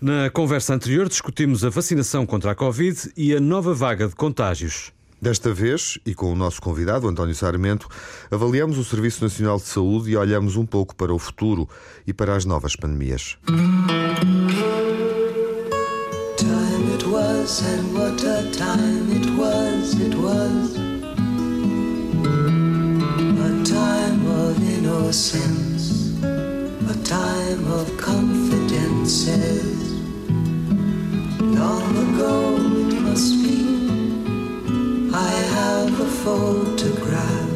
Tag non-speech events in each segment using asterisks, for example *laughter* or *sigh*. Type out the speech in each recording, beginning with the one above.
Na conversa anterior discutimos a vacinação contra a Covid e a nova vaga de contágios. Desta vez, e com o nosso convidado, António Sarmento, avaliamos o Serviço Nacional de Saúde e olhamos um pouco para o futuro e para as novas pandemias. Time photograph.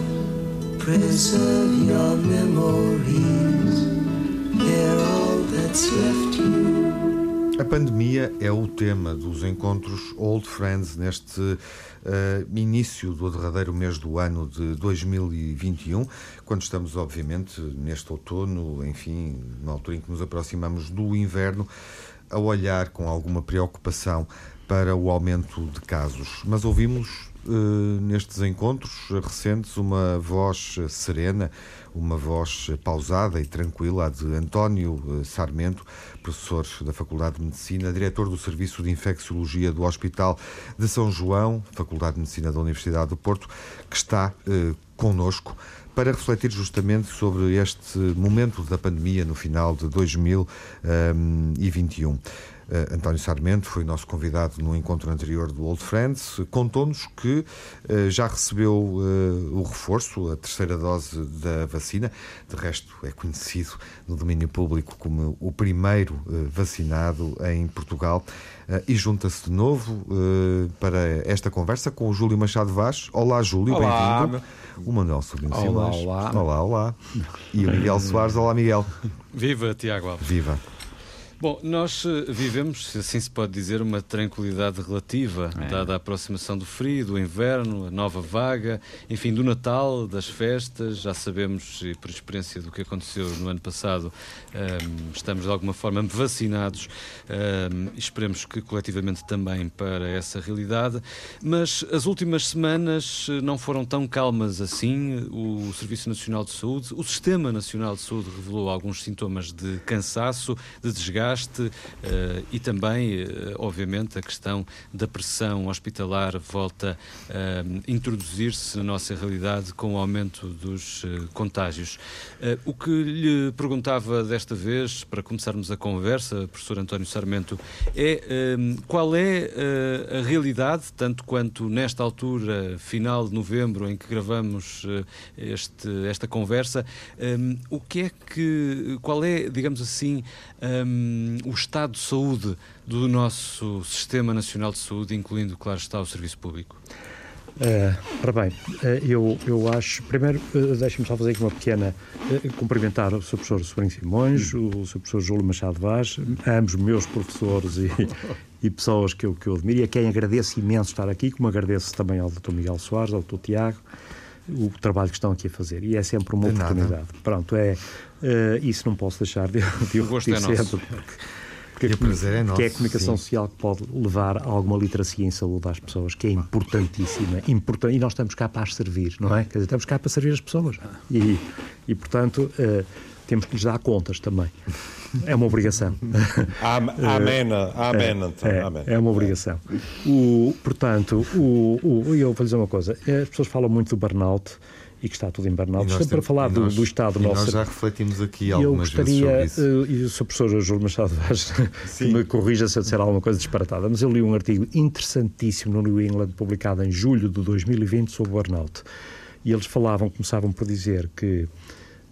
Preserve your memories. They're all that's left you. A pandemia é o tema dos encontros Old Friends neste uh, início do derradeiro mês do ano de 2021, quando estamos, obviamente, neste outono, enfim, na altura em que nos aproximamos do inverno, a olhar com alguma preocupação para o aumento de casos. Mas ouvimos nestes encontros recentes uma voz serena, uma voz pausada e tranquila, a de António eh, Sarmento, professor da Faculdade de Medicina, diretor do Serviço de Infecciologia do Hospital de São João, Faculdade de Medicina da Universidade do Porto, que está uh, conosco para refletir justamente sobre este momento da pandemia no final de 2021. Uh, António Sarmento foi nosso convidado no encontro anterior do Old Friends. Contou-nos que uh, já recebeu uh, o reforço, a terceira dose da vacina. De resto, é conhecido no domínio público como o primeiro vacinado em Portugal. e junta-se de novo para esta conversa com o Júlio Machado Vaz. Olá, Júlio, bem-vindo. O Manuel Sobrinho Olá, olá. Olá, olá. E o Miguel Soares. Olá, Miguel. Viva, Tiago Alves. Viva. Bom, nós eh, vivemos, assim se pode dizer, uma tranquilidade relativa, é. dada a aproximação do frio, do inverno, a nova vaga, enfim, do Natal, das festas. Já sabemos, e por experiência do que aconteceu no ano passado, um, ehm, estamos de alguma forma vacinados um, ehm, esperemos que coletivamente também para essa realidade. Mas as últimas semanas eh, não foram tão calmas assim. O Serviço Nacional de Saúde, o Sistema Nacional de Saúde revelou alguns sintomas de cansaço, de desgaste desgaste uh, e também, uh, obviamente, a questão da pressão hospitalar volta a uh, introduzir-se na nossa realidade com o aumento dos eh, contágios. o que lhe perguntava desta vez, para começarmos a conversa, professor António Sarmento, é qual é a realidade, tanto quanto nesta altura, final de novembro, em que gravamos este, esta conversa, o que é que, qual é, digamos assim, um, o estado de saúde do nosso Sistema Nacional de Saúde, incluindo, claro está, o Serviço Público? Uh, ora bem, uh, eu, eu acho. Primeiro, uh, deixe-me só fazer aqui uma pequena. Uh, cumprimentar o Sr. Professor Sobrinho Simões, o, o Sr. Professor Júlio Machado Vaz, ambos meus professores e, *laughs* e pessoas que eu, que eu admiro e a quem agradeço imenso estar aqui, como agradeço também ao Dr. Miguel Soares, ao Dr. Tiago, o trabalho que estão aqui a fazer. E é sempre uma de oportunidade. Nada. Pronto, é. Isso não posso deixar de, *laughs* de o gosto é nosso. porque porque, e o prazer é nosso, que é a comunicação sim. social que pode levar a alguma literacia em saúde às pessoas, que é importantíssima. Important, e nós estamos cá para as servir, não é? Quer dizer, estamos cá para servir as pessoas. E, e portanto, uh, temos que lhes dar contas também. É uma obrigação. Amém, *laughs* amém, é, é, uma obrigação. O, portanto, o, o, eu vou dizer uma coisa: as pessoas falam muito do burnout e que está tudo em burnout. Estamos para falar do, nós, do Estado nosso. Nós já refletimos aqui algumas eu gostaria, vezes sobre isso. Uh, e o Sr. Professor Júlio Machado Vaz *laughs* que me corrija se eu disser alguma coisa disparatada, mas eu li um artigo interessantíssimo no New England, publicado em julho de 2020, sobre o burnout. E eles falavam, começavam por dizer que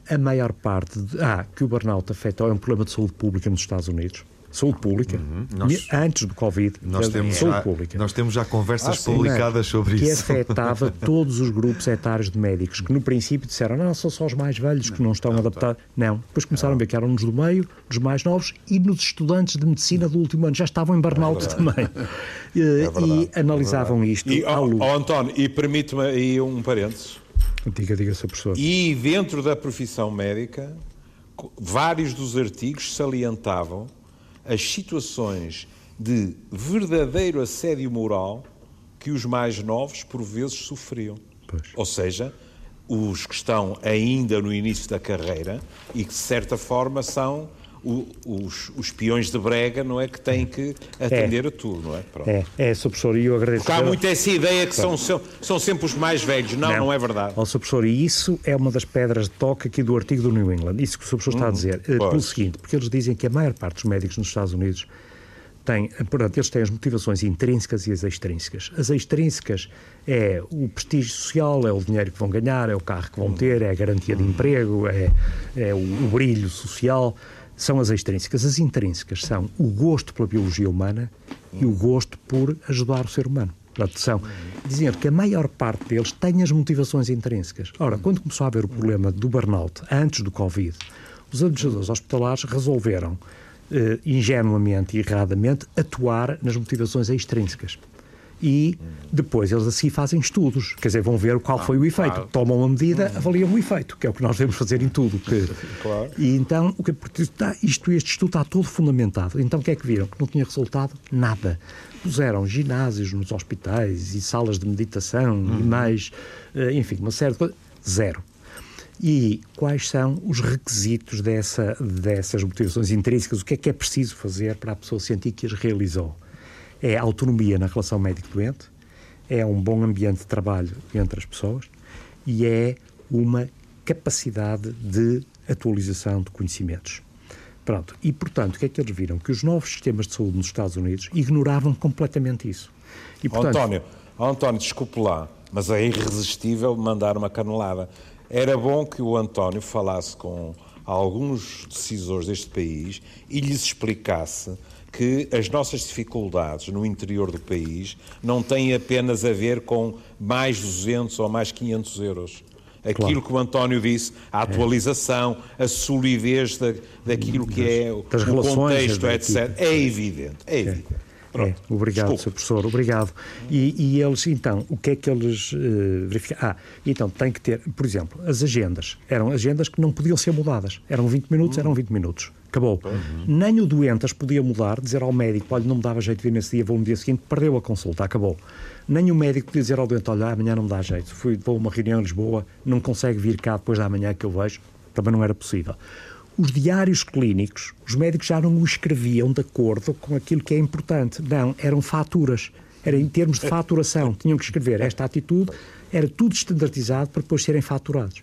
a maior parte. De, ah, que o burnout afeta, é um problema de saúde pública nos Estados Unidos saúde pública, uhum. nós, antes do Covid, nós temos, saúde já, pública. nós temos já conversas ah, publicadas sobre que isso. Que afetava *laughs* todos os grupos etários de médicos, que no princípio disseram, não, são só os mais velhos que não estão não, adaptados. Não, depois começaram a ver que eram nos do meio, dos mais novos e nos estudantes de medicina do último ano, já estavam em burnout é também. *laughs* É e analisavam isto. E, oh, oh, António, e permite-me aí um parênteses. Diga, diga, Sr. Professor. E dentro da profissão médica, vários dos artigos salientavam as situações de verdadeiro assédio moral que os mais novos, por vezes, sofriam. Pois. Ou seja, os que estão ainda no início da carreira e que, de certa forma, são o, os, os peões de brega, não é? Que têm que atender a tudo, não é? Pronto. É, é, Sr. Professor, e eu agradeço. Porque há muito essa ideia que são, são, são sempre os mais velhos. Não, não, é verdade. Ó, Sr. Professor, e isso é uma das pedras de toque aqui do artigo do New England. Isso que o Sr. Professor está a dizer. eh, Pelo seguinte, porque eles dizem que a maior parte dos médicos nos Estados Unidos têm, portanto, eles têm as motivações intrínsecas e as extrínsecas. As extrínsecas é o prestígio social, é o dinheiro que vão ganhar, é o carro que vão ter, é a garantia de emprego, é, é o, o brilho social. São as extrínsecas. As intrínsecas são o gosto pela biologia humana e o gosto por ajudar o ser humano. Portanto, são, dizer que a maior parte deles tem as motivações intrínsecas. Ora, quando começou a haver o problema do burnout, antes do Covid, os administradores hospitalares resolveram eh, ingenuamente e erradamente, atuar nas motivações extrínsecas. E depois eles assim fazem estudos, quer dizer, vão ver qual foi o efeito. claro. Tomam uma medida, avaliam o efeito, que é o que nós devemos fazer em tudo. Que... *laughs* Claro. E então, o que porque está, isto, este estudo está todo fundamentado. Então, o que é que viram? Que não tinha resultado nada. Puseram ginásios nos hospitais e salas de meditação e mais, eh, enfim, uma série de coisas. Zero e quais são os requisitos dessa, dessas motivações intrínsecas, o que é que é preciso fazer para a pessoa sentir que as realizou. É autonomia na relação médico-doente, é um bom ambiente de trabalho entre as pessoas e é uma capacidade de atualização de conhecimentos. Pronto. E, portanto, o que é que eles viram? Que os novos sistemas de saúde nos Estados Unidos ignoravam completamente isso. E, portanto, António, António, desculpe lá, mas é irresistível mandar uma canelada. Era bom que o António falasse com alguns decisores deste país e lhes explicasse que as nossas dificuldades no interior do país não têm apenas a ver com mais 200 ou mais 500 euros. Aquilo que o António disse, a atualização, a solidez da, daquilo que é o das relações contexto, etc. É evidente, é evidente. Pronto. É, obrigado, Desculpe. Sr. Professor, obrigado. E, e eles, então, o que é que eles eh, verificaram? Ah, então, tem que ter, por exemplo, as agendas. Eram agendas que não podiam ser mudadas. Eram 20 minutos, eram 20 minutos. Acabou. Nem o doente as podia mudar, dizer ao médico, olha, não me dava jeito de vir nesse dia, vou no dia seguinte, perdeu a consulta, acabou. Nem o médico podia dizer ao doente, olha, amanhã não me dá jeito, fui, vou a uma reunião em Lisboa, não consegue vir cá depois da manhã que eu vejo, também não era possível. Os diários clínicos, os médicos já não o escreviam de acordo com aquilo que é importante. Não, eram faturas. Era em termos de faturação. *laughs* Tinham que escrever esta atitude, era tudo estandardizado para depois serem faturados.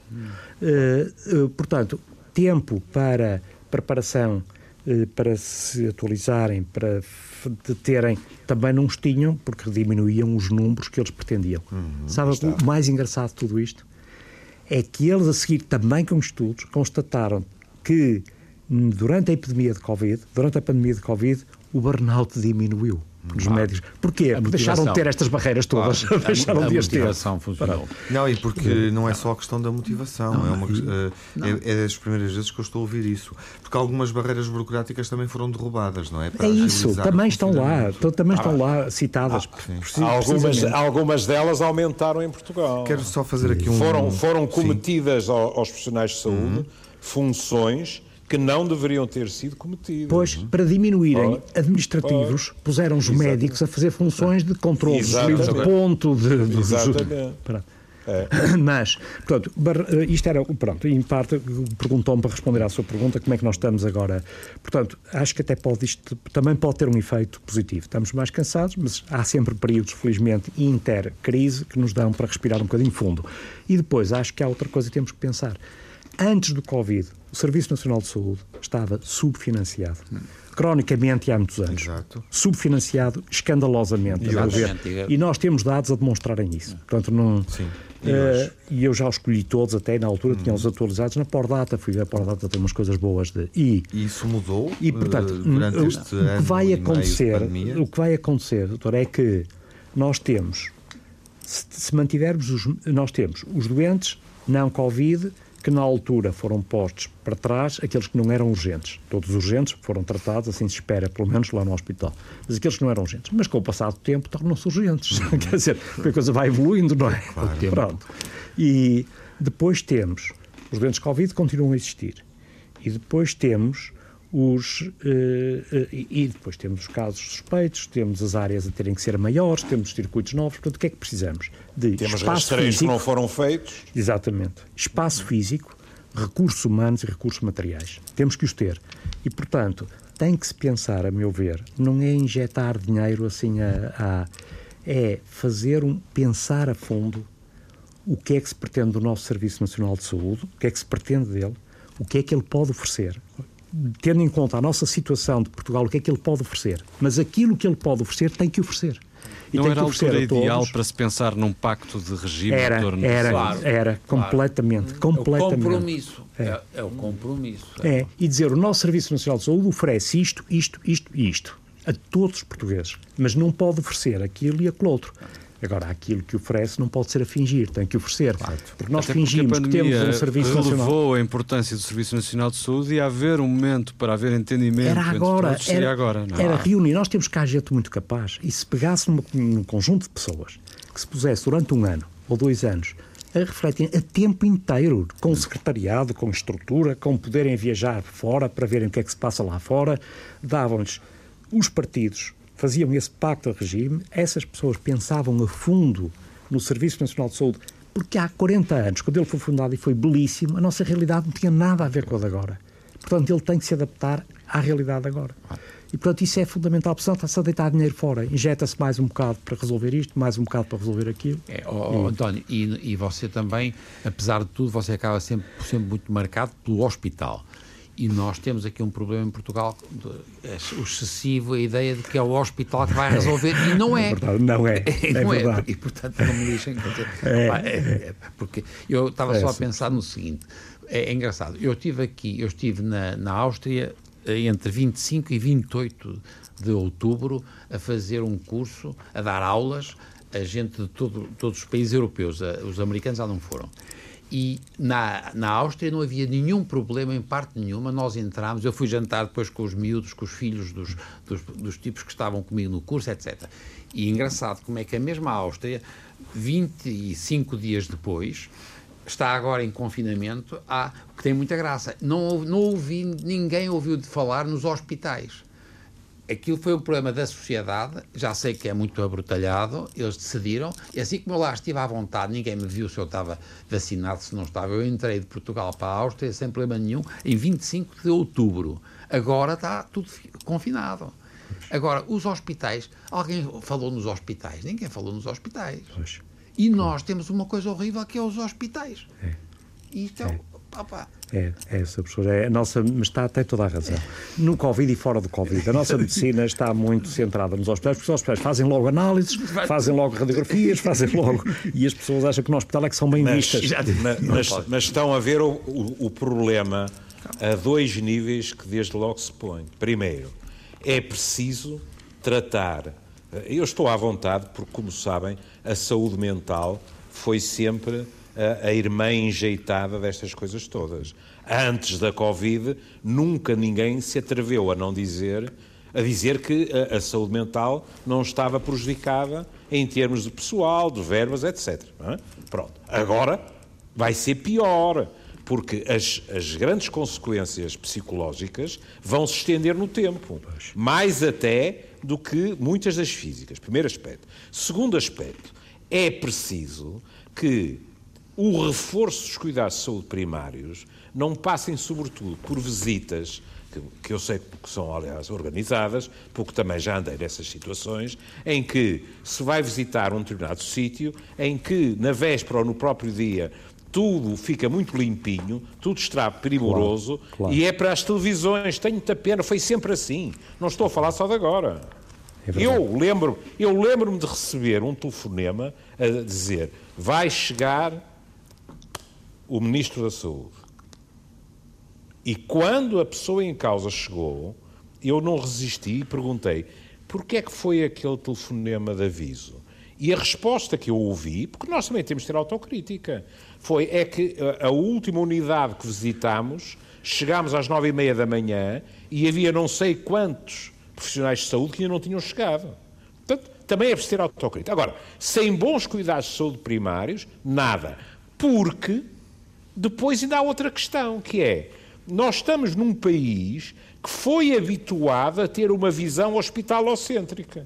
Eh, eh, portanto, tempo para preparação, eh, para se atualizarem, para terem, também não os tinham, porque diminuíam os números que eles pretendiam. Sabe o mais engraçado de tudo isto? é que eles, a seguir, também com estudos, constataram que hum, durante a epidemia de Covid, durante a pandemia de Covid, o burnout diminuiu nos médicos. Porquê? Porque deixaram de ter estas barreiras todas. A, *laughs* deixaram a de as ter. motivação funcionou. Não, e porque não é só a questão da motivação, é, uma, eh, é, é das primeiras vezes que eu estou a ouvir isso. Porque algumas barreiras burocráticas também foram derrubadas, não é? Para É isso, também estão lá, também estão lá citadas. preci- Algumas, algumas delas aumentaram em Portugal. Quero só fazer aqui um. Foram, foram Sim. cometidas ao- aos profissionais de saúde funções que não deveriam ter sido cometidas. Pois, para diminuírem administrativos, puseram os médicos a fazer funções de controle Exatamente. de ponto, de, de- Exatamente. Pronto. *coughs* Mas, portanto, bar- isto era, pronto, em parte perguntou-me para responder à sua pergunta como é que nós estamos agora. Portanto, acho que até pode isto também pode ter um efeito positivo. Estamos mais cansados, mas há sempre períodos, felizmente, inter-crise que nos dão para respirar um bocadinho fundo. E depois, acho que há outra coisa que temos que pensar. Antes do Covid, o Serviço Nacional de Saúde estava subfinanciado. Cronicamente e há muitos anos. Exato. Subfinanciado escandalosamente. E nós temos dados a demonstrarem isso. Portanto, não. Sim. E Eh, hoje? E eu já os escolhi todos, até na altura tinha-os atualizados na Pordata. Fui ver a Pordata, tem umas coisas boas de. E, E isso mudou e portanto, eh, durante o, este o ano que vai e acontecer, o que vai acontecer, doutor, é que nós temos, se, se mantivermos os, nós temos os doentes não Covid que na altura foram postos para trás, aqueles que não eram urgentes. Todos os urgentes foram tratados, assim se espera, pelo menos lá no hospital. Mas aqueles que não eram urgentes. Mas com o passado do tempo tornam-se urgentes. *laughs* Quer dizer, porque a coisa vai evoluindo, não é? Pronto. E depois temos os doentes Covid continuam a existir. E depois temos os eh, eh, e depois temos os casos suspeitos, temos as áreas a terem que ser maiores, temos circuitos novos, portanto, o que é que precisamos? De Temos espaço rastreios que físico, não foram feitos. exatamente, espaço físico, recursos humanos e recursos materiais. Temos que os ter. E, portanto, tem que se pensar, a meu ver, não é injetar dinheiro assim a, a é fazer um pensar a fundo o que é que se pretende do nosso Serviço Nacional de Saúde, o que é que se pretende dele, o que é que ele pode oferecer. Tendo em conta a nossa situação de Portugal, o que é que ele pode oferecer. Mas aquilo que ele pode oferecer, tem que oferecer. E não era a altura ideal para se pensar num pacto de regime era, em torno era, claro, era, claro. completamente, completamente. É o compromisso. É, é, é o compromisso. É. é, e dizer o nosso Serviço Nacional de Saúde oferece isto, isto, isto e isto a todos os portugueses, mas não pode oferecer aquilo e aquele outro. Agora, aquilo que oferece não pode ser a fingir, tem que oferecer. Claro. Porque nós Até fingimos porque que temos um Serviço relevou Nacional. a importância do Serviço Nacional de Saúde e haver um momento para haver entendimento era agora, todos, era, agora. Não? Era reunir. Nós temos cá gente muito capaz. E se pegasse num, conjunto de pessoas que se pusesse durante um ano ou dois anos a refletir a tempo inteiro, com secretariado, com estrutura, com poderem viajar fora para verem o que é que se passa lá fora, davam-lhes os partidos faziam esse pacto de regime, essas pessoas pensavam a fundo no Serviço Nacional de Saúde, porque há 40 anos, quando ele foi fundado e foi belíssimo, a nossa realidade não tinha nada a ver com a de agora. Portanto, ele tem que se adaptar à realidade agora. E, portanto, isso é fundamental. Portanto, está-se a deitar dinheiro fora. Injeta-se mais um bocado para resolver isto, mais um bocado para resolver aquilo. É, oh, oh, António, e, e, você também, apesar de tudo, você acaba sempre, sempre muito marcado pelo hospital. E nós temos aqui um problema em Portugal, é o excessivo, a ideia de que é o hospital que vai resolver, e não é. é verdade, não é. *laughs* é não é. E, portanto, não me deixem. É. é, é, porque eu estava só a pensar no seguinte: é, é, engraçado. Eu estive aqui, eu estive na, na Áustria eh, entre 25 e 28 de outubro a fazer um curso, a dar aulas a gente de todo, todos os países europeus. Os americanos já não foram e na, na Áustria não havia nenhum problema em parte nenhuma. Nós entramos, eu fui jantar depois com os miúdos, com os filhos dos, dos, dos tipos que estavam comigo no curso, etc. E engraçado como é que a mesma Áustria, 25 dias depois, está agora em confinamento, há, que tem muita graça. Não, não ouvi, ninguém ouviu de falar nos hospitais aquilo foi um problema da sociedade, já sei que é muito abrutalhado, eles decidiram, e assim como eu lá estive à vontade, ninguém me viu se eu estava vacinado, se não estava, eu entrei de Portugal para a Áustria sem problema nenhum, em 25 de outubro. Agora está tudo confinado. Agora, os hospitais, alguém falou nos hospitais? Ninguém falou nos hospitais. Pois. E nós temos uma coisa horrível que é os hospitais. É. E então, é. Opa. É, é essa professora. É a nossa, mas está, tem toda a razão. No Covid e fora do Covid, a nossa medicina está muito centrada nos hospitais, porque os hospitais fazem logo análises, fazem logo radiografias, fazem logo. E as pessoas acham que no hospital é que são bem mas, vistas. Mas, mas, mas, estão a ver o, o, o problema a dois níveis que desde logo se põe. Primeiro, é preciso tratar. Eu estou à vontade, porque, como sabem, a saúde mental foi sempre a, a irmã enjeitada destas coisas todas. Antes da Covid, nunca ninguém se atreveu a não dizer a dizer que a, a, saúde mental não estava prejudicada em termos de pessoal, de verbas, etc. É? Pronto. Agora vai ser pior, porque as, as grandes consequências psicológicas vão se estender no tempo, mais até do que muitas das físicas. Primeiro aspecto. Segundo aspecto, é preciso que o reforço dos cuidados de saúde primários não passem, sobretudo, por visitas, que, que, eu sei que são, aliás, organizadas, porque também já andei nessas situações, em que se vai visitar um determinado sítio, em que na véspera ou no próprio dia tudo fica muito limpinho, tudo está primoroso claro, claro. e é para as televisões. Tenho muita pena, foi sempre assim. Não estou a falar só de agora. É eu lembro, eu lembro-me de receber um telefonema a dizer: vai chegar o Ministro da Saúde. E quando a pessoa em causa chegou, eu não resisti e perguntei porquê é que foi aquele telefonema de aviso? E a resposta que eu ouvi, porque nós também temos de ter autocrítica, foi é que a, última unidade que visitámos, chegámos às nove e meia da manhã e havia não sei quantos profissionais de saúde que ainda não tinham chegado. Portanto, também é preciso ter autocrítica. Agora, sem bons cuidados de saúde primários, nada. Porque depois ainda há outra questão, que é, nós estamos num país que foi habituado a ter uma visão hospitalocêntrica.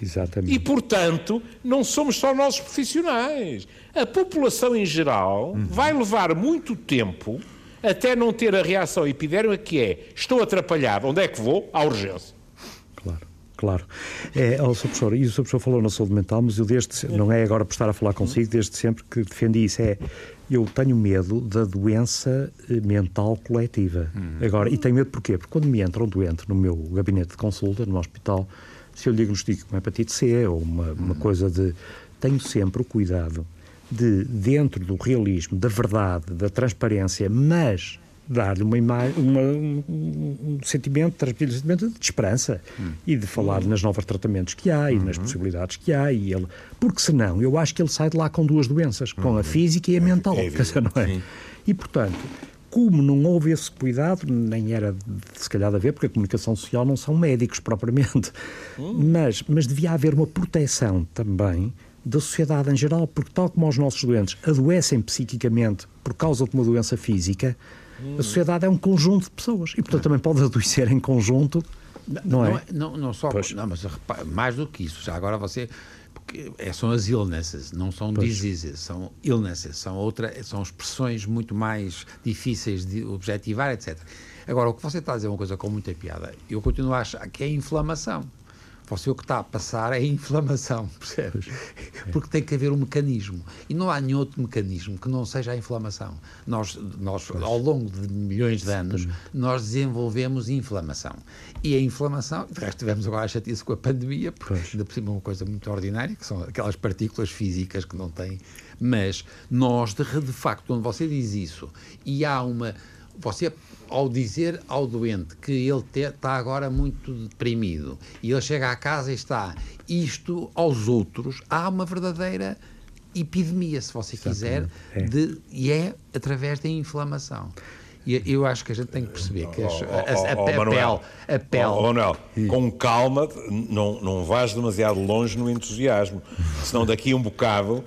Exatamente. E, portanto, não somos só nós profissionais. A população em geral uhum. vai levar muito tempo até não ter a reação epidérmica que é estou atrapalhado, onde é que vou? À urgência. Claro. Claro. É, oh, Sr. Professor, e o Sr. Professor falou na saúde mental, mas eu desde, não é agora por estar a falar consigo, desde sempre que defendi isso, é eu tenho medo da doença eh, mental coletiva. Hum. Agora, e tenho medo porquê? Porque quando me entra um doente no meu gabinete de consulta, no hospital, se eu diagnostico uma hepatite C ou uma, uma coisa de. Tenho sempre o cuidado de, dentro do realismo, da verdade, da transparência, mas dar-lhe uma imagem, um, um, sentimento, transmitir-lhe um sentimento de esperança hum. e de falar nas novos tratamentos que há e nas uhum. possibilidades que há. E ele, porque senão, eu acho que ele sai de lá com duas doenças, com a uhum. física e a mental. É, é *laughs* não é? E, portanto, como não houve esse cuidado, nem era se calhar de haver, porque a comunicação social não são médicos propriamente, hum. mas, mas devia haver uma proteção também da sociedade em geral, porque tal como os nossos doentes adoecem psiquicamente por causa de uma doença física, Hum. A sociedade é um conjunto de pessoas e, portanto, também pode adoecer em conjunto. Não, não é? Não, não só. Pois. Não, mas mais do que isso. Já agora você. Porque é, são as illnesses, não são pois. diseases, são illnesses, são, outra, são expressões muito mais difíceis de objetivar, etc. Agora, o que você está a dizer é uma coisa com muita piada. Eu continuo a achar que é inflamação. Você o que está a passar é inflamação, *laughs* percebes? Porque tem que haver um mecanismo. E não há nenhum outro mecanismo que não seja a inflamação. Nós, nós ao longo de milhões de anos, nós desenvolvemos inflamação. E a inflamação, de resto tivemos agora a chatice com a pandemia, porque ainda por cima é uma coisa muito ordinária, que são aquelas partículas físicas que não têm. Mas nós, de, de facto, quando você diz isso, e há uma você, ao dizer ao doente que ele está agora muito deprimido e ele chega à casa e está isto aos outros, há uma verdadeira epidemia, se você quiser, é. De, e é através da inflamação. E eu acho que a gente tem que perceber que as, oh, a, a, a, oh, a, pele, a pele. Oh, Manuel, com calma, não, não vais demasiado longe no entusiasmo, senão daqui a um bocado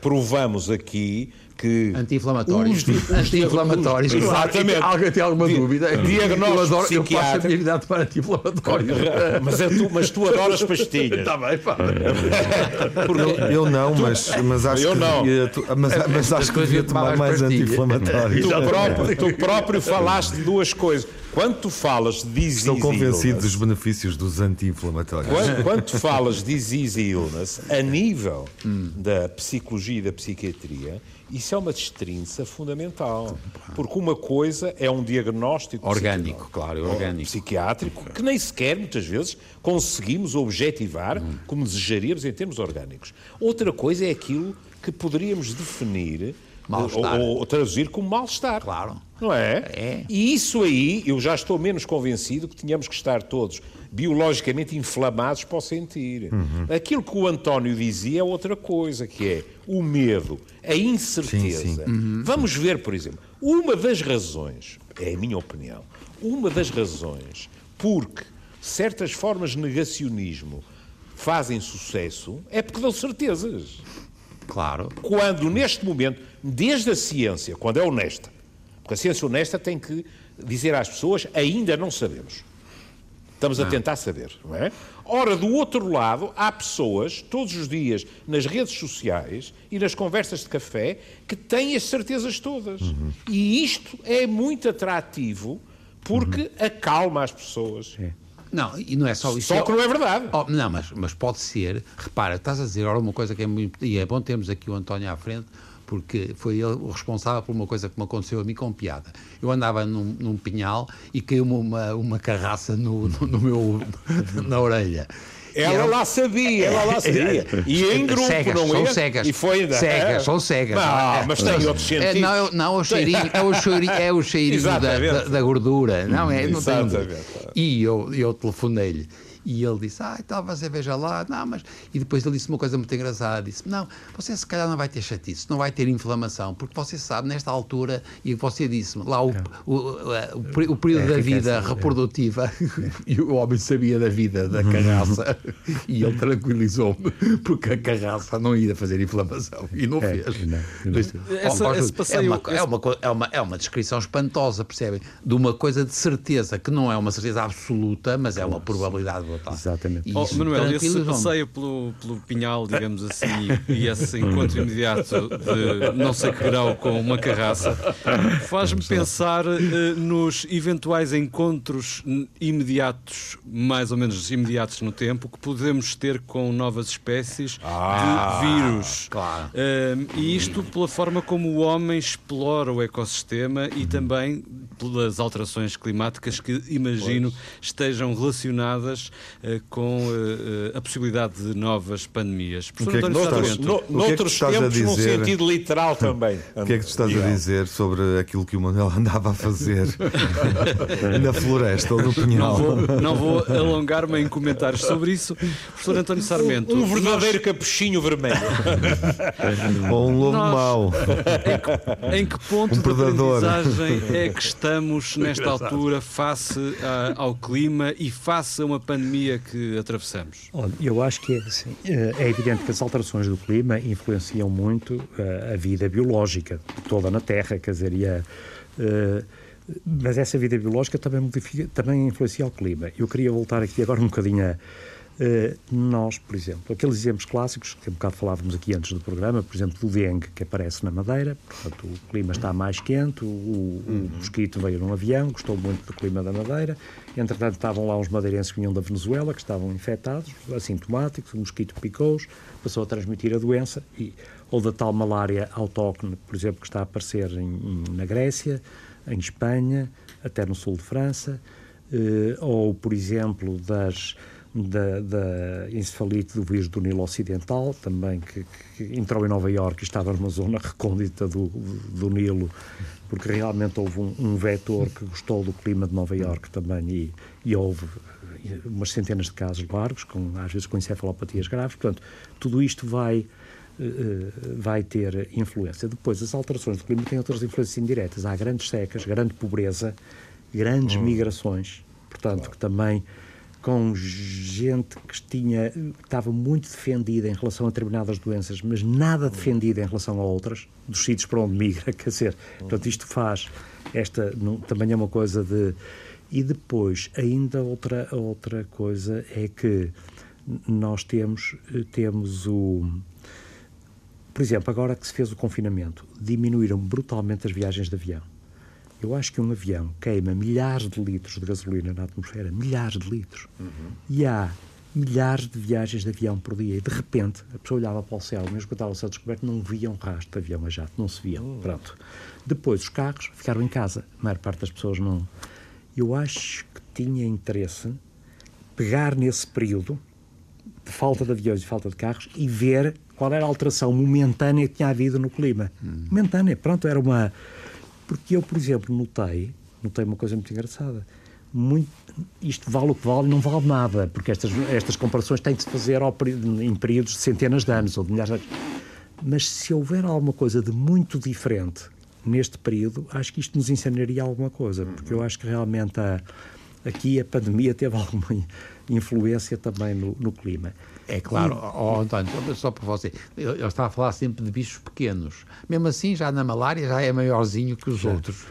provamos aqui que. Anti-inflamatórios. Anti-inflamatórios. Exatamente. Alguém tem alguma dúvida? Diagnóstico eu, adoro, eu passo a minha idade para anti-inflamatórios. *laughs* Mas, é tu, mas tu adoras pastilhas. Está bem, pá. Eu, eu não, mas, mas acho eu que. Não. Devia, tu, mas, mas acho que devia tomar mais anti-inflamatórios. Tu próprio, tu próprio falaste de duas coisas. Quando tu falas de disease Estou convencido dos benefícios dos anti-inflamatórios. Quando, quando, tu falas de disease illness, a nível hum. da psicologia e da psiquiatria, isso é uma destrinça fundamental. Porque uma coisa é um diagnóstico orgânico, claro, orgânico. psiquiátrico, que nem sequer, muitas vezes, conseguimos objetivar hum. como desejaríamos em termos orgânicos. Outra coisa é aquilo que poderíamos definir ou, ou, traduzir como mal-estar. Claro. Não é? É. E isso aí, eu já estou menos convencido que tínhamos que estar todos biologicamente inflamados para o sentir. Uhum. Aquilo que o António dizia é outra coisa, que é o medo, a incerteza. Sim, sim. Uhum. Vamos ver, por exemplo, uma das razões, é a minha opinião, uma das razões porque certas formas de negacionismo fazem sucesso é porque dão certezas. Claro. Quando, neste momento, desde a ciência, quando é honesta, porque a ciência honesta tem que dizer às pessoas ainda não sabemos. Estamos a tentar saber, não é? Ora, do outro lado, há pessoas, todos os dias, nas redes sociais e nas conversas de café, que têm as certezas todas. Uhum. E isto é muito atrativo porque uhum. acalma as pessoas. É. Não, e não é só isso. Só que não é verdade. Oh, não, mas, mas pode ser. Repara, estás a dizer ora uma coisa que é muito. E é bom termos aqui o António à frente, porque foi ele o responsável por uma coisa que me aconteceu a mim com piada. Eu andava num, num pinhal e caiu-me uma, uma carraça no, no, no meu, *laughs* na orelha. Ela era... lá sabia, ela lá sabia. *laughs* E em grupo, cegas, não são é? cegas. E foi Cegas, é. são cegas. Não, mas tem outros é, sentidos. Não, não, o cheirinho, é o cheirinho, é o cheirinho da, da, da, gordura. Não, é, não tem. E eu, eu telefonei-lhe e ele disse, ah, então você veja lá, não, mas... E depois ele disse uma coisa muito engraçada, disse, não, você se calhar não vai ter chatice, não vai ter inflamação, porque você sabe, nesta altura, e você disse lá o, o, o, o, o período é, da vida assim, reprodutiva, é. *laughs* e o homem sabia da vida da carraça, *laughs* e ele tranquilizou-me, porque a carraça não ia fazer inflamação, e não é, fez. É, é, é, é uma descrição espantosa, percebem? De uma coisa de certeza, que não é uma certeza absoluta, mas é uma probabilidade Exatamente. Oh, Manuel, esse passeio pelo, pelo Pinhal, digamos assim, e esse *laughs* encontro imediato de não sei que grau com uma carraça, faz-me pensar uh, nos eventuais encontros imediatos, mais ou menos imediatos no tempo, que podemos ter com novas espécies ah, de vírus. Claro. Uh, e isto pela forma como o homem explora o ecossistema e também pelas alterações climáticas que imagino pois. estejam relacionadas uh, com uh, a possibilidade de novas pandemias. O que é que noutros, no, noutros é que tempos, num sentido literal também. O que é que tu estás a dizer sobre aquilo que o Manuel andava a fazer *laughs* na floresta ou no pinhal? Não vou, não vou alongar-me em comentários sobre isso. Professor António Sarmento. Um, um verdadeiro nós... capuchinho vermelho. *laughs* ou um lobo nós, mau. *laughs* Em que, em que ponto um de aprendizagem é que estamos nesta altura face a, ao clima e face a uma pandemia que atravessamos? Olha, eu acho que é, assim, eh, é evidente que as alterações do clima influenciam muito a, eh, a vida biológica toda na Terra, quer dizer, a, uh, mas essa vida biológica também, modifica, também influencia o clima. Eu queria voltar aqui agora um bocadinho a nós, por exemplo, aqueles exemplos clássicos que um bocado falávamos aqui antes do programa, por exemplo, do dengue que aparece na Madeira, portanto, o clima está mais quente, o, o, uhum. mosquito veio num avião, gostou muito do clima da Madeira, entretanto estavam lá uns madeirenses que vinham da Venezuela, que estavam infectados, assintomáticos, o mosquito picou-os, passou a transmitir a doença, e, ou da tal malária autóctone, por exemplo, que está a aparecer em, na Grécia, em Espanha, até no sul de França, uh, ou, por exemplo, das da, da encefalite do vírus do Nilo Ocidental, também que, que entrou em Nova Iorque e estava numa zona *laughs* recôndita do, do Nilo, porque realmente houve um, um vetor que gostou do clima de Nova Iorque também e, e houve umas centenas de casos largos, com, às vezes com encefalopatias graves. Portanto, tudo isto vai, uh, vai ter influência. Depois, as alterações do clima têm outras influências indiretas. Há grandes secas, grande pobreza, grandes hum. migrações, portanto, claro. que também com gente que tinha, estava muito defendida em relação a determinadas doenças, mas nada defendida em relação a outras, dos sítios para onde migra, *laughs* quer dizer, portanto, isto faz, esta não, também é uma coisa de... E depois, ainda outra, outra coisa é que nós temos, temos o... Por exemplo, agora que se fez o confinamento, diminuíram brutalmente as viagens de avião eu acho que um avião queima milhares de litros de gasolina na atmosfera, milhares de litros. Uhum. E há milhares de viagens de avião por dia. E de repente, a pessoa olhava para o céu, mesmo que estava a ser descoberto, não via um rastro de avião a jato, não se viam. Uhum. Pronto. Depois, os carros ficaram em casa. A maior parte das pessoas não. Eu acho que tinha interesse pegar nesse período de falta de aviões e falta de carros e ver qual era a alteração momentânea que tinha havido no clima. Uhum. Momentânea. Pronto, era uma porque eu, por exemplo, notei, notei uma coisa muito engraçada. Muito, isto vale o que vale, não vale nada, porque estas, estas comparações têm de se fazer ao, em períodos de centenas de anos ou de milhares de anos. Mas se houver alguma coisa de muito diferente neste período, acho que isto nos ensinaria alguma coisa, porque eu acho que realmente a, aqui a pandemia teve *laughs* alguma influência também no, no clima. É claro, oh, António, só para você, eu, eu, estava a falar sempre de bichos pequenos. Mesmo assim, já na malária já é maiorzinho que os já. outros.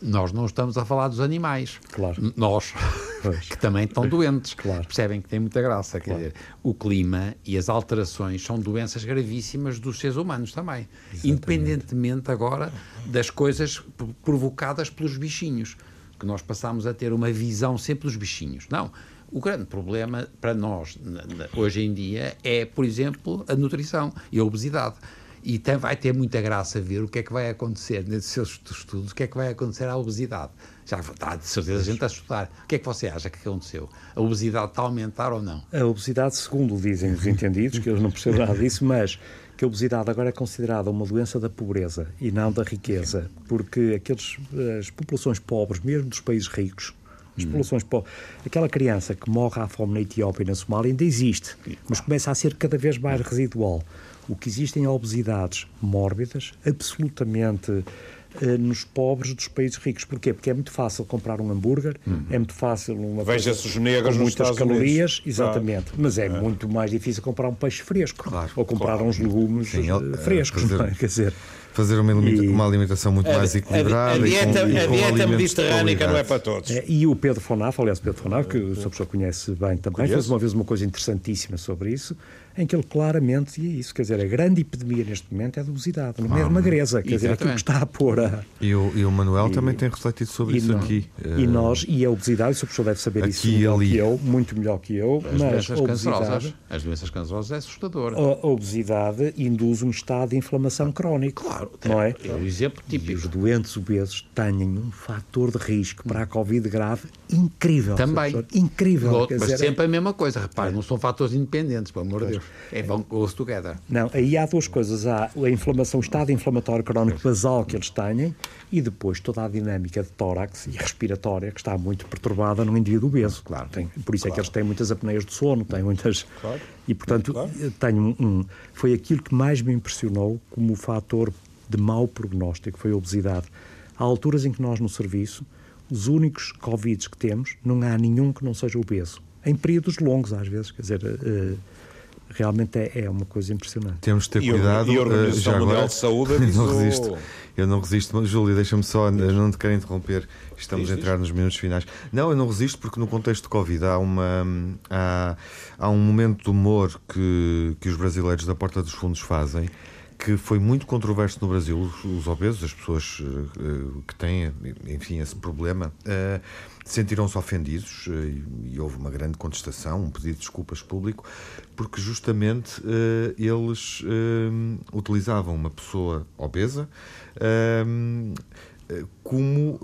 Nós não estamos a falar dos animais. Claro. Nós, *laughs* pois. que também estão doentes. Claro. Percebem que tem muita graça. Claro. Quer dizer, o clima e as alterações são doenças gravíssimas dos seres humanos também. Exatamente. Independentemente agora das coisas provocadas pelos bichinhos. Que nós passamos a ter uma visão sempre dos bichinhos. Não o grande problema para nós hoje em dia é, por exemplo, a nutrição e a obesidade. E tem, vai ter muita graça ver o que é que vai acontecer nesses seus estudos, o que é que vai acontecer à obesidade. Já está de certeza a gente a estudar. O que é que você acha que aconteceu? A obesidade está a aumentar ou não? A obesidade, segundo dizem os entendidos, que eles não percebem nada disso, mas que a obesidade agora é considerada uma doença da pobreza e não da riqueza, porque aqueles, as populações pobres, mesmo dos países ricos, as populações pobres. Aquela criança que morre à fome na Etiópia e na Somália ainda existe, mas começa a ser cada vez mais residual. O que existem é obesidades mórbidas, absolutamente eh, nos pobres dos países ricos. Porquê? Porque é muito fácil comprar um hambúrguer, uhum. é muito fácil uma Veja-se os negros com muitas calorias, Unidos. exatamente, claro. mas é, é, muito mais difícil comprar um peixe fresco claro. ou comprar claro. uns legumes Sim, uh, frescos, é, dizer, quer dizer. Fazer uma, e... uma alimentação muito mais equilibrada. A, a, a dieta, com, a dieta mediterrânica não é para todos. É, e o Pedro Fonaf, aliás, Pedro Fonaf, que o. Professor conhece bem também, Conheço. fez uma vez uma coisa interessantíssima sobre isso em que ele claramente dizia isso. Quer dizer, a grande epidemia neste momento é da obesidade, não é de magreza. Quer dizer, aquilo que está a pôr a... E o, e o Manuel e, também tem refletido sobre isso aqui. E uh... nós, e a obesidade, o professor deve saber aqui isso melhor que eu, muito melhor que eu, as mas a obesidade... As doenças cancerosas é assustadora. A, obesidade induz um estado de inflamação crónico. Claro. Não é? É o exemplo típico. E os doentes obesos têm um fator de risco para a Covid grave incrível. Também. Incrível. mas dizer, sempre a mesma coisa. Repare, não são fatores independentes, pelo amor de Deus. É bom together. Não, aí há duas coisas. Há a inflamação, o estado inflamatório crónico basal que eles têm e depois toda a dinâmica de tórax e respiratória que está muito perturbada num indivíduo obeso. Claro. Tem, por isso claro. é que eles têm muitas apneias de sono, têm muitas... Claro. E, portanto, claro. tenho um, foi aquilo que mais me impressionou como fator de mau prognóstico, foi a obesidade. Há alturas em que nós, no serviço, os únicos Covid que temos, não há nenhum que não seja obeso. Em períodos longos, às vezes, quer dizer... Realmente é, é, uma coisa impressionante. Temos de ter cuidado. E a Organização uh, Mundial agora, de Saúde *laughs* não resisto. Eu não resisto. Mas, Júlio, deixa-me só, não te quero interromper. Estamos a entrar nos minutos finais. Não, eu não resisto porque no contexto de Covid há, uma, há, há um momento de humor que, que os brasileiros da Porta dos Fundos fazem que foi muito controverso no Brasil. Os, os obesos, as pessoas uh, que têm, enfim, esse problema, uh, sentiram-se ofendidos uh, e houve uma grande contestação, um pedido de desculpas público, porque justamente eles utilizavam uma pessoa obesa como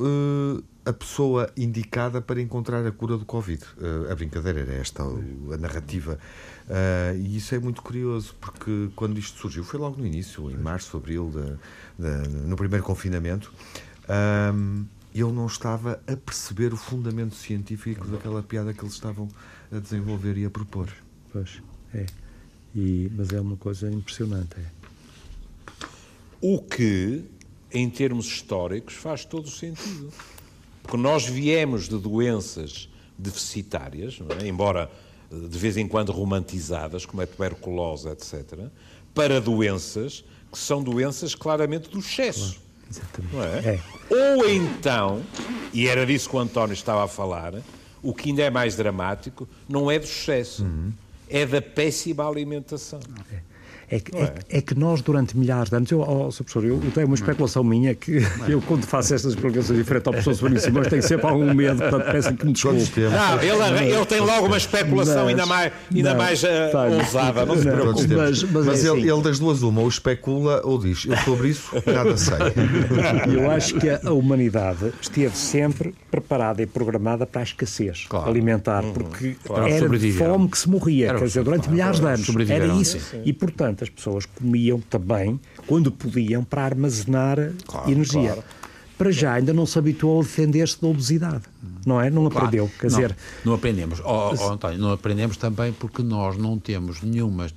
a pessoa indicada para encontrar a cura do Covid. A brincadeira era esta, a narrativa. E isso é muito curioso, porque quando isto surgiu, foi logo no início, em março, abril, de, de, no primeiro confinamento, um, ele não estava a perceber o fundamento científico daquela piada que eles estavam a desenvolver e a propor. Pois, é. E, mas é uma coisa impressionante. É. O que, em termos históricos, faz todo o sentido. Porque nós viemos de doenças deficitárias, é? embora eh, de vez em quando romantizadas, como a tuberculose, etc., para doenças que são doenças claramente do excesso. Exatamente. É? É. Ou então, e era disso que o António estava a falar, o que ainda é mais dramático, não é do excesso, uhum. é da péssima alimentação. É. É que, é? É, que nós, durante milhares de anos, eu, oh, professor, eu, eu, tenho uma especulação minha que *laughs* eu, quando faço estas explicações diferentes ao professor Soares Simões, tenho sempre algum medo, portanto, peço que me desculpe. Não, ele, ele tem logo uma especulação mas, ainda mais, ainda não, mais uh, ousada, não se preocupe. Mas, mas, mas é ele, assim. ele, das duas uma, ou especula ou diz, eu sobre isso nada sei. *laughs* Eu acho que a humanidade esteve sempre preparada e programada para a escassez claro. alimentar, uhum. porque claro. era de fome que se morria, era quer dizer, durante claro. milhares de anos. Era isso. E, portanto, as pessoas comiam também, quando podiam, para armazenar claro, energia. Claro. Para já ainda não se habituou a defender-se da obesidade, não é? Não aprendeu. Claro. Quer não, dizer, não aprendemos. Oh, oh, António, não aprendemos também porque nós não temos nenhuma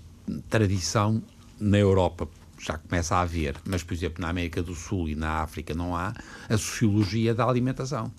tradição na Europa, já começa a haver, mas, por exemplo, na América do Sul e na África não há a sociologia da alimentação.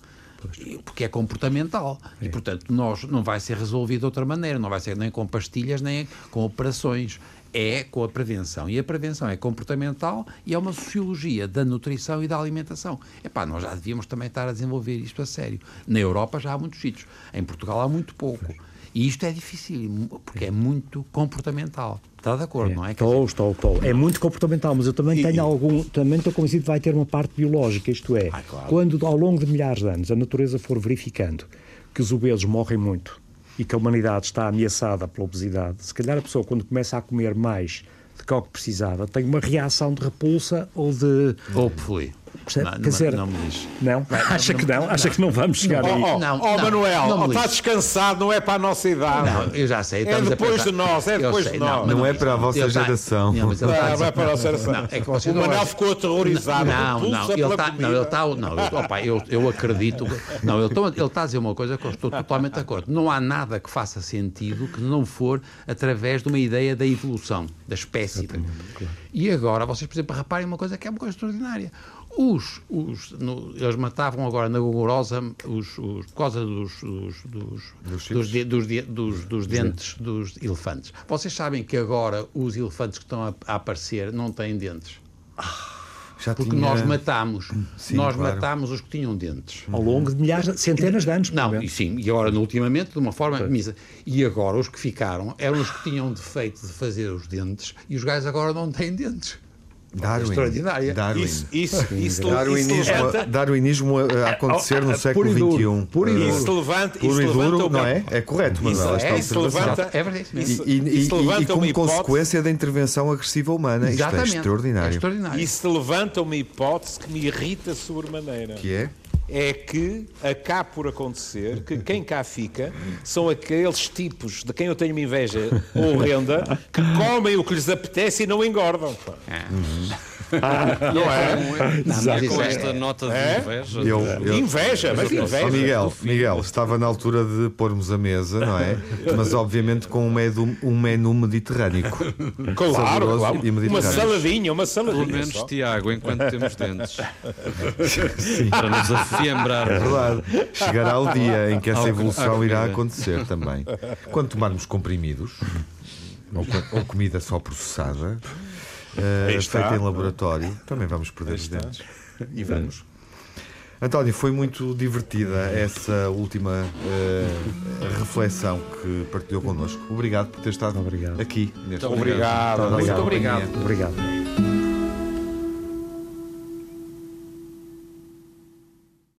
Porque é comportamental. É. E, portanto, nós, não vai ser resolvido de outra maneira. Não vai ser nem com pastilhas, nem com operações é com a prevenção. E a prevenção é comportamental e é uma sociologia da nutrição e da alimentação. Epá, nós já devíamos também estar a desenvolver isto a sério. Na Europa já há muitos sítios, em Portugal há muito pouco. E isto é difícil, porque é muito comportamental. Está de acordo, é, não é? Estou, estou, estou. É muito comportamental, mas eu também tenho algum. Também estou convencido que vai ter uma parte biológica, isto é, ah, claro. quando ao longo de milhares de anos a natureza for verificando que os obesos morrem muito, e que a humanidade está ameaçada pela obesidade, se calhar a pessoa, quando começa a comer mais do que o que precisava, tem uma reação de repulsa ou de. Hopefully. Percebe? Não, Quer dizer, não, me diz. Não? Acha não, que não? Acha que não vamos chegar aí? Oh, oh, não, oh Manuel, oh, está descansado, não é para a nossa idade. Não, eu já sei. É depois de nós, é depois de nós. Não, é para a vossa geração. Não, mas ele não, não é para a nossa geração. Não, é o Manuel ficou aterrorizado. Não, não, ele está, não, ele está, não, eu, eu, acredito. Não, ele, ele está a dizer uma coisa que eu estou totalmente de acordo. Não há nada que faça sentido que não for através de uma ideia da evolução, da espécie. E agora, vocês, por exemplo, reparem uma coisa que é uma coisa extraordinária. Os, os, no, eles matavam agora na Gogorosa os, os, por causa dos, dos, dos, dos, de, dos, de, dos, dos dentes dos elefantes. Vocês sabem que agora os elefantes que estão a, a aparecer não têm dentes. Já Porque tinha- nós matámos, Sim, nós claro. matámos os que tinham dentes. Ao longo de milhares, centenas de anos. Não, e sim, e agora, ultimamente, de uma forma misa. E agora, os que ficaram eram os que tinham defeito de fazer os dentes e os gajos agora não têm dentes. Darwin. Extraordinária. Darwin. Isso, isso, isso, isso Darwinismo, levanta, darwinismo a, a acontecer no século puro e duro, XXI. puro e Eh, duro. isso levanta, Puro isso e levanta duro, uma- não é? É correto, Manuel, Isso, esta é, isso levanta, É verdade, isso isso, E, e- isso e- e como consequência da intervenção agressiva humana. Isto é Exatamente. É extraordinário. extraordinário. isso levanta uma hipótese que me irrita sobremaneira. Que é? É que acaba por acontecer que quem cá fica são aqueles tipos de quem eu tenho uma inveja horrenda que comem o que lhes apetece e não engordam. pá. Não é? Não, mas É com é- esta nota de É? inveja. Eu- eu- Inveja, mas inveja. Miguel, Miguel, estava na altura de pormos a mesa, não é? Mas obviamente com um menu, um menu mediterrâneo. Claro, saboroso claro. e Uma mediterrâneo. saladinha, uma Pelo saladinha. menos, só. Tiago, enquanto temos dentes. *laughs* Para nos afiembrar. É verdade. Chegará o dia em que essa evolução irá comida. acontecer também. Quando tomarmos comprimidos, ou, ou comida só processada, eh, Aí está. feita em laboratório, também vamos perder os dentes. E vamos. António, foi muito divertida essa última eh, reflexão que partilhou connosco. Obrigado por ter estado Obrigado. aqui neste Obrigado. Muito Muito obrigado. Obrigado.